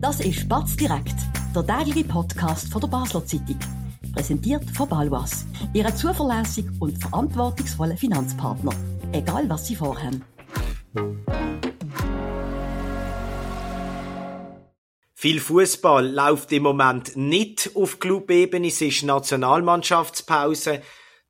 Das ist Batz direkt, der tägliche Podcast von der Basler Zeitung. Präsentiert von Balwas, Ihrem zuverlässigen und verantwortungsvollen Finanzpartner. Egal was Sie vorhaben. Viel Fußball läuft im Moment nicht auf Clubebene. Es ist Nationalmannschaftspause.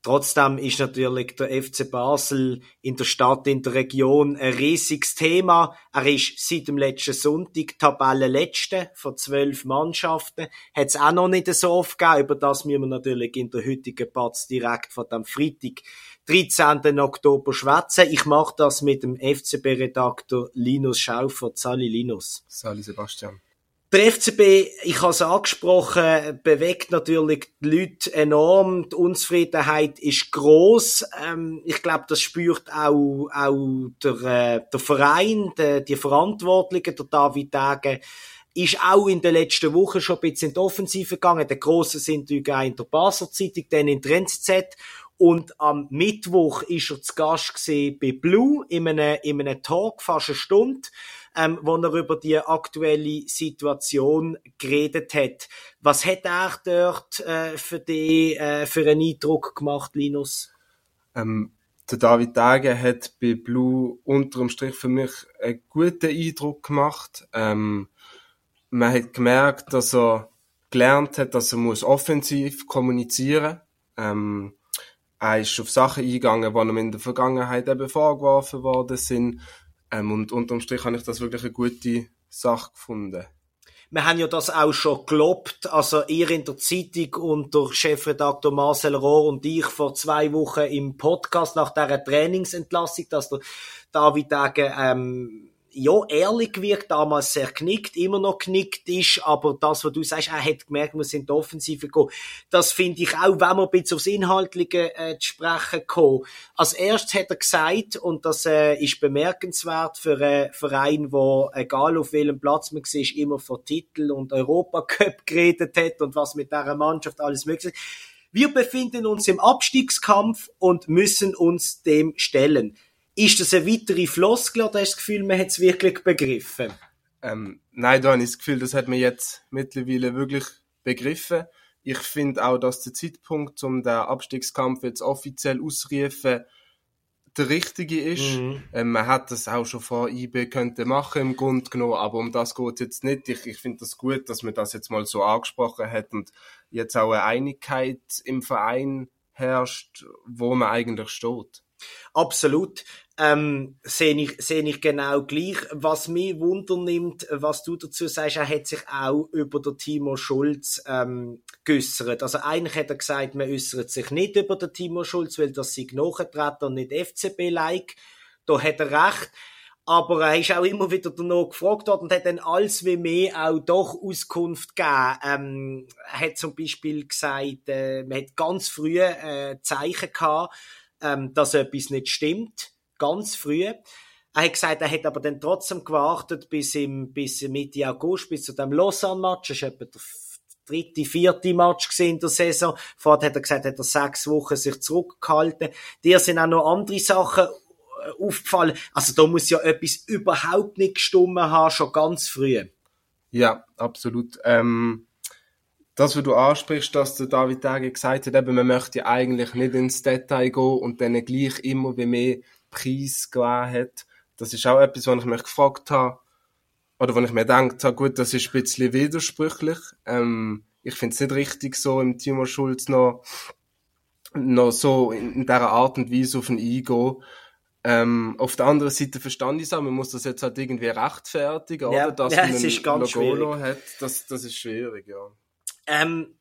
Trotzdem ist natürlich der FC Basel in der Stadt, in der Region ein riesiges Thema. Er ist seit dem letzten Sonntag Tabellenletzte von zwölf Mannschaften. Hat es auch noch nicht so oft gegeben. Über das müssen wir natürlich in der heutigen Patz direkt von dem Freitag, 13. Oktober schwätzen. Ich mache das mit dem FCB-Redakteur Linus Schaufer. Sali Linus. Sali Sebastian. Der FCB, ich habe es angesprochen, bewegt natürlich die Leute enorm. Die Unzufriedenheit ist groß. Ähm, ich glaube, das spürt auch, auch der, äh, der Verein, der, die Verantwortlichen, der David Dage, ist auch in den letzten Wochen schon ein bisschen in die Offensive gegangen. Der große sind in der Basler Zeitung, dann in der NZZ. Und am Mittwoch ist er zu Gast bei Blue in einem, in einem Talk, fast eine Stunde ähm, wo er über die aktuelle Situation geredet hat. Was hat er dort äh, für die äh, für einen Eindruck gemacht, Linus? Ähm, der David Dage hat bei Blue unterm Strich für mich einen guten Eindruck gemacht. Ähm, man hat gemerkt, dass er gelernt hat, dass er muss offensiv kommunizieren. Ähm, er ist auf Sachen eingegangen, die ihm in der Vergangenheit eben vorgeworfen worden sind. Ähm, und unterm Strich habe ich das wirklich eine gute Sache gefunden. Wir haben ja das auch schon gelobt, also ihr in der Zeitung und der Chefredakteur Marcel Rohr und ich vor zwei Wochen im Podcast nach dieser Trainingsentlassung, dass der David Degen ähm, ja, ehrlich wirkt, damals sehr knickt, immer noch knickt ist, aber das, was du sagst, er hat gemerkt, wir sind Offensive gekommen. Das finde ich auch, wenn wir ein bisschen aufs Inhaltliche äh, zu sprechen kommen. Als erstes hat er gesagt, und das äh, ist bemerkenswert für einen Verein, wo egal auf welchem Platz man war, immer von Titel und Europacup geredet hat und was mit dieser Mannschaft alles möglich ist. Wir befinden uns im Abstiegskampf und müssen uns dem stellen. Ist das eine weitere Floskel oder hast du das Gefühl, man hat es wirklich begriffen? Ähm, nein, da habe ich das Gefühl, das hat man jetzt mittlerweile wirklich begriffen. Ich finde auch, dass der Zeitpunkt, um den Abstiegskampf jetzt offiziell auszurufen, der richtige ist. Mhm. Ähm, man hat das auch schon vor IB könnte machen im Grunde genommen, aber um das geht jetzt nicht. Ich, ich finde das gut, dass man das jetzt mal so angesprochen hat und jetzt auch eine Einigkeit im Verein herrscht, wo man eigentlich steht. Absolut. Ähm, sehe ich, sehe ich genau gleich. Was mich wundernimmt, was du dazu sagst, er hat sich auch über den Timo Schulz ähm, geäussert. Also eigentlich hat er gesagt, man äußert sich nicht über den Timo Schulz, weil das sei nachgetreten und nicht FCB-like. Da hat er recht. Aber er ist auch immer wieder danach gefragt worden und hat dann alles wie mehr auch doch Auskunft gegeben. Ähm, er hat zum Beispiel gesagt, äh, man hat ganz früh äh, Zeichen gehabt, ähm, dass etwas nicht stimmt, ganz früh. Er hat gesagt, er hat aber dann trotzdem gewartet bis, im, bis Mitte August, bis zu dem Lausanne-Match. Das ist etwa der dritte, vierte Match in der Saison. Vorher hat er gesagt, hat er sechs Wochen sich zurückgehalten. Dir sind auch noch andere Sachen äh, aufgefallen. Also da muss ja etwas überhaupt nicht gestummen haben, schon ganz früh. Ja, absolut. Ähm, das, was du ansprichst, dass der David Tage gesagt hat, eben, man möchte eigentlich nicht ins Detail gehen und dann gleich immer wie mehr Preis gegeben hat. Das ist auch etwas, was ich mich gefragt habe, oder wo ich mir gedacht habe, gut, das ist ein bisschen widersprüchlich. Ähm, ich finde es nicht richtig, so im Timo Schulz noch, noch so in, in dieser Art und Weise auf ihn eingehen. Ähm, auf der anderen Seite verstand ich es auch, man muss das jetzt halt irgendwie rechtfertigen, ja, oder? Dass ja, man es ist ganz Logo hat. Das, das ist schwierig, ja. Ähm,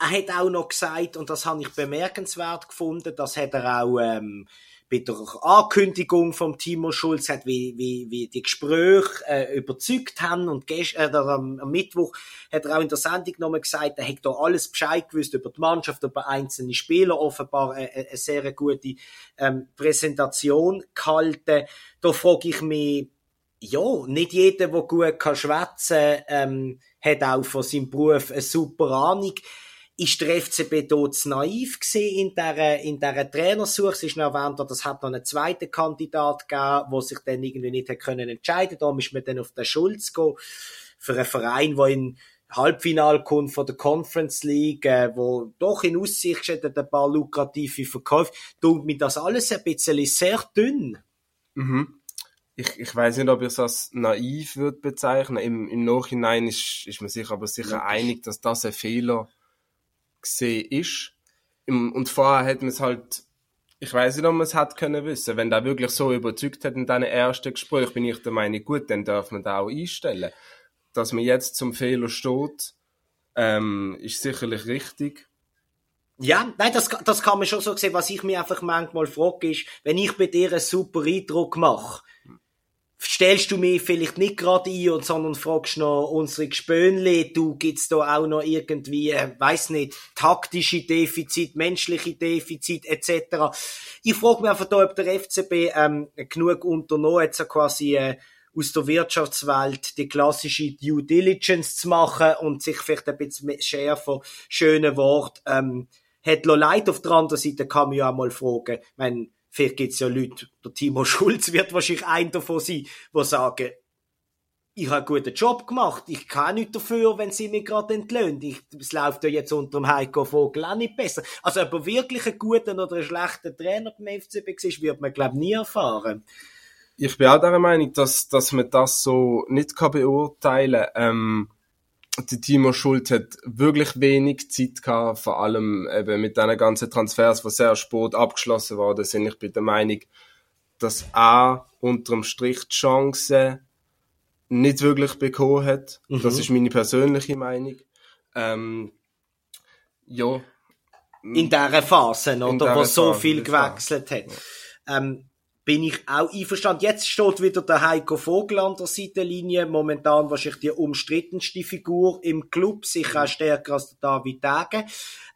er hat auch noch gesagt, und das habe ich bemerkenswert gefunden, das hat er auch ähm, bei der Ankündigung vom Timo Schulz hat, wie, wie, wie die Gespräche äh, überzeugt haben und äh, am, am, Mittwoch hat er auch in der Sendung nochmal gesagt, er hat da alles Bescheid gewusst über die Mannschaft, über einzelne Spieler, offenbar eine, eine sehr gute ähm, Präsentation gehalten. Da frage ich mich, ja, nicht jeder, der gut kann schwätzen, ähm, hat auch von seinem Beruf eine super Ahnung. ist der FCB dort naiv gesehen in dieser, in dieser Trainersuche. Es ist noch erwähnt, dass hat noch einen zweiten Kandidat gegeben, der sich dann irgendwie nicht hat können entscheiden. Da ist man dann auf den Schulz gehen. Für einen Verein, der in Halbfinal kommt von der Conference League, äh, wo doch in Aussicht steht, ein paar lukrative Verkäufe, tut mir das alles ein bisschen sehr dünn. Mhm. Ich, ich weiß nicht, ob ich es als naiv würde bezeichnen. Im, im Nachhinein ist, ist man sich aber sicher ja. einig, dass das ein Fehler gesehen ist. Im, und vorher hätte man es halt, ich weiß nicht, ob man es hätte können wissen. Wenn der wirklich so überzeugt hat in deinem ersten Gespräch, bin ich der Meinung, gut, dann darf man da auch einstellen. Dass man jetzt zum Fehler steht, ähm, ist sicherlich richtig. Ja, nein, das, das kann man schon so sehen. Was ich mir einfach manchmal frage, ist, wenn ich bei dir einen super Eindruck mache, stellst du mich vielleicht nicht gerade ein, sondern fragst noch unsere Gespönle, du gibt's da auch noch irgendwie, äh, weiß nicht, taktische Defizit, menschliche Defizit etc. Ich frage mich einfach da, ob der FCB ähm, genug unternommen hat, so quasi äh, aus der Wirtschaftswelt die klassische Due Diligence zu machen und sich vielleicht ein bisschen schärfer, schöne Wort ähm, hat leid auf der anderen Seite kann man ja auch mal fragen, meine, Vielleicht gibt es ja Leute, der Timo Schulz wird wahrscheinlich ein davon sein, die sagen, ich habe einen guten Job gemacht, ich kann nichts dafür, wenn sie mich gerade entlöhnt. Ich, es läuft ja jetzt unter dem Heiko Vogel auch nicht besser. Also ob er wirklich einen guten oder einen schlechten Trainer beim FCB ist, wird man glaube ich nie erfahren. Ich bin auch der Meinung, dass, dass man das so nicht beurteilen kann. Ähm, der Timo Schulz hat wirklich wenig Zeit gehabt, vor allem eben mit diesen ganzen Transfers, die sehr spät abgeschlossen worden sind. Ich bin der Meinung, dass er unterm Strich die Chance nicht wirklich bekommen hat. Mhm. Das ist meine persönliche Meinung. Ähm, ja. In dieser Phase, oder? Wo so viel gewechselt hat. Ja. Ähm, bin ich auch einverstanden. Jetzt steht wieder der Heiko Vogel an der Seitenlinie, momentan wahrscheinlich die umstrittenste Figur im Club, sicher auch stärker als der David Dage.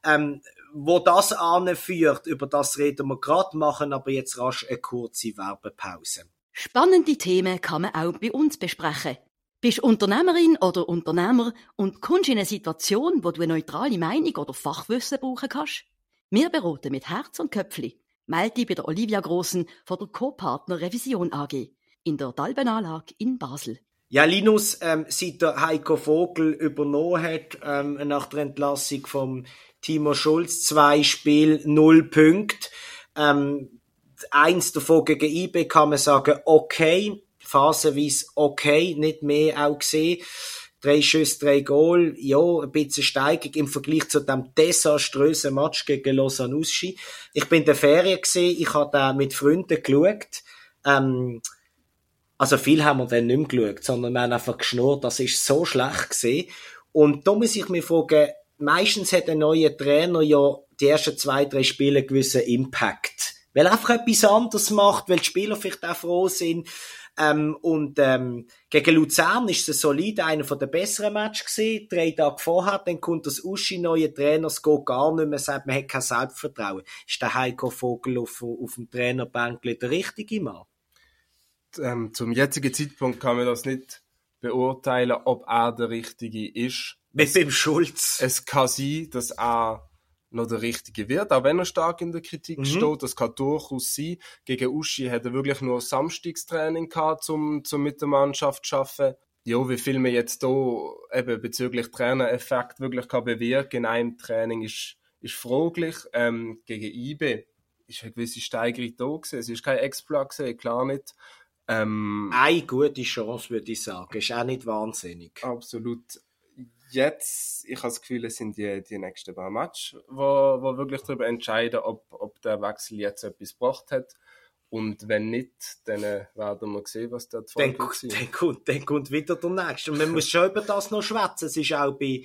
Ähm, wo das anführt, über das reden wir gerade, machen aber jetzt rasch eine kurze Werbepause. Spannende Themen kann man auch bei uns besprechen. Bist Unternehmerin oder Unternehmer und kommst in eine Situation, wo du eine neutrale Meinung oder Fachwissen brauchen kannst? Wir beraten mit Herz und Köpfli melde bei der Olivia Grossen von der Co-Partner Revision AG in der Dalbenanlage in Basel. Ja, Linus, ähm, seit der Heiko Vogel übernommen hat, ähm, nach der Entlassung vom Timo Schulz, zwei Spiel, null Punkte. Ähm, eins davon gegen IB kann man sagen, okay, phasenweise okay, nicht mehr auch gesehen drei Schüsse, drei Goal, ja, ein bisschen Steigung im Vergleich zu dem desaströsen Match gegen Lausanne Uschi. Ich bin in der Ferien gesehen, ich habe da mit Freunden geschaut, ähm, also viel haben wir dann nicht mehr geschaut, sondern wir haben einfach geschnurrt, das ist so schlecht gesehen. Und da muss ich mich fragen, meistens hat ein neuer Trainer ja die ersten zwei, drei Spiele einen gewissen Impact. Weil er einfach etwas anderes macht, weil die Spieler vielleicht auch froh sind, ähm, und ähm, gegen Luzern ist es solid, einer von den besseren Matches gewesen. Drei Tage vorher, dann kommt das Uschi neue Trainer, es geht gar nicht mehr, sagt, man hat kein Selbstvertrauen. Ist der Heiko Vogel auf, auf dem Trainerbänkli der richtige Mann? Ähm, zum jetzigen Zeitpunkt kann man das nicht beurteilen, ob er der Richtige ist. Mit dem Schulz. Es kann sein, dass er noch der richtige wird, auch wenn er stark in der Kritik mhm. steht. Das kann durchaus sein. Gegen Uschi hat er wirklich nur Samstagstraining gehabt, um, um mit der Mannschaft zu arbeiten. Ja, wie viel man jetzt hier eben bezüglich Trainereffekt wirklich kann bewirken in einem Training ist, ist fraglich. Ähm, gegen IB ist eine gewisse Steigerung da gewesen. Es ist kein Exploit gewesen, klar nicht. Ähm, eine gute Chance, würde ich sagen. Ist auch nicht wahnsinnig. Absolut jetzt, ich habe das Gefühl, es sind die, die nächsten paar Matches, wo, wo wirklich darüber entscheiden, ob, ob der Wechsel jetzt etwas gebracht hat. Und wenn nicht, dann äh, werden wir sehen, was dort folgt. Dann, dann, kommt, dann kommt wieder der nächste. Und man muss schon über das noch schwätzen. Es ist auch bei,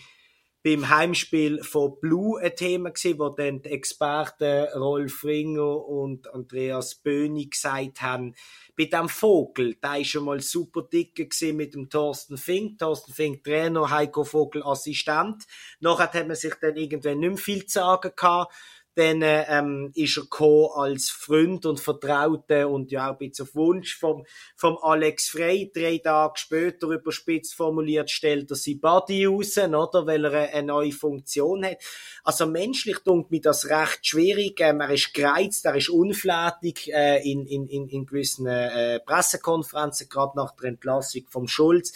beim Heimspiel von Blue ein Thema gewesen, wo dann die Experten Rolf Ringer und Andreas Böhni gesagt haben, bei dem Vogel, der ist schon mal super dick mit dem Thorsten Fink, Thorsten Fink Trainer, Heiko Vogel Assistent. Nachher hat man sich dann irgendwann nicht mehr viel zu sagen gehabt. Dann ähm, ist er gekommen als Freund und Vertraute und ja auch ein bisschen auf Wunsch vom, vom Alex Frey. Drei Tage später, überspitzt formuliert, stellt er sein Body raus, oder? Weil er eine neue Funktion hat. Also menschlich tut mir das recht schwierig. Ähm, er ist gereizt, er ist unflätig äh, in, in, in, in gewissen äh, Pressekonferenzen, gerade nach der Entlassung vom Schulz.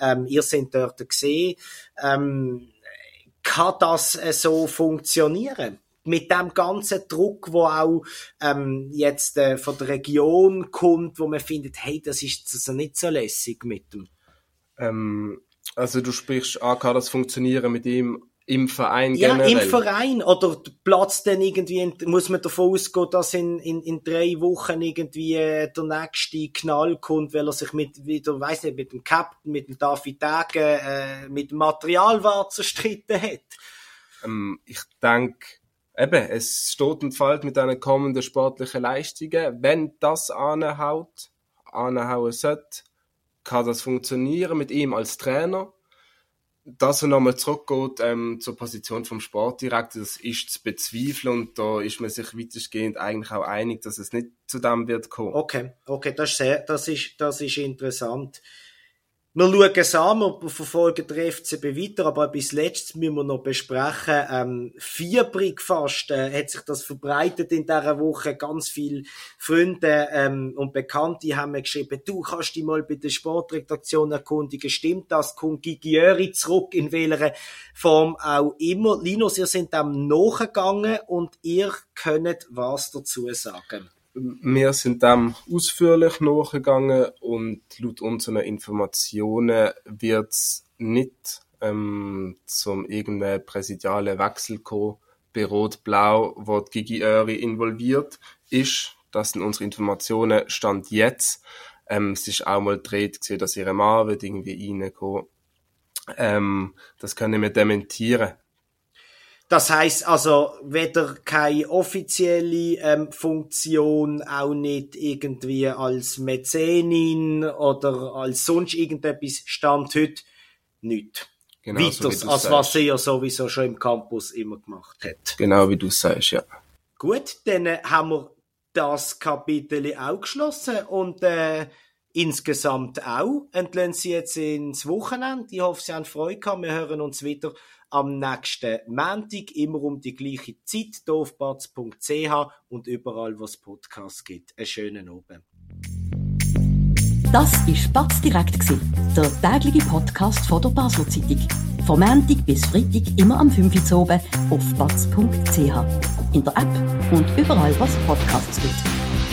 Ähm, ihr seid dort gesehen. Ähm, kann das äh, so funktionieren? Mit dem ganzen Druck, wo auch ähm, jetzt äh, von der Region kommt, wo man findet, hey, das ist also nicht so lässig mit dem. Ähm, also du sprichst an, kann das funktionieren mit ihm im Verein ja, generell? im Verein. Oder platzt dann irgendwie, muss man davon ausgehen, dass in, in, in drei Wochen irgendwie äh, der nächste Knall kommt, weil er sich mit, wieder, weiss nicht, mit dem Captain, mit dem David Degen, äh, mit dem Materialwart zerstritten hat. Ähm, ich denke, eben, es steht und fällt mit einer kommenden sportlichen Leistungen. Wenn das anhaut, anhauen sollte, kann das funktionieren mit ihm als Trainer dass er nochmal zurückgeht ähm, zur Position vom Sportdirektor, das ist zu bezweifeln und da ist man sich weitestgehend eigentlich auch einig, dass es nicht zu dem wird kommen. Okay, okay, das ist, sehr, das ist, das ist interessant. Wir schauen es an, wir verfolgen den FCB weiter, aber bis letztes müssen wir noch besprechen. Ähm, Fieberig fast äh, hat sich das verbreitet in dieser Woche. Ganz viele Freunde ähm, und Bekannte haben mir geschrieben, du kannst dich mal bei der Sportredaktion erkundigen. Stimmt das? Kommt Gigiöri zurück, in welcher Form auch immer. Linus, ihr seid dem nachgegangen und ihr könnt was dazu sagen. Wir sind dem ausführlich nachgegangen und laut unseren Informationen wird es nicht ähm, zum irgendeinen präsidialen Wechsel kommen bei Rot-Blau, wo die Gigi Öri involviert ist. Das sind unsere Informationen Stand jetzt. Ähm, es ist auch mal gedreht gesehen, dass ihre Mann wird irgendwie reinkommen. Ähm, das können wir dementieren. Das heißt also weder keine offizielle ähm, Funktion, auch nicht irgendwie als Mäzenin oder als sonst irgendetwas stand heute nicht. Genau, Weiter, so als was sie ja sowieso schon im Campus immer gemacht hat. Genau wie du sagst, ja. Gut, dann äh, haben wir das Kapitel auch geschlossen und äh, insgesamt auch. Entlehnen Sie jetzt ins Wochenende. Ich hoffe, Sie haben Freude gehabt. Wir hören uns wieder am nächsten Montag, immer um die gleiche Zeit, doofplatz.ch und überall, wo es Podcasts gibt. Einen schönen Abend. Das war Spatz direkt, der tägliche Podcast von der Basler Zeitung. Vom Montag bis Freitag immer am 5 Uhr oben auf batz.ch. In der App und überall, was Podcasts gibt.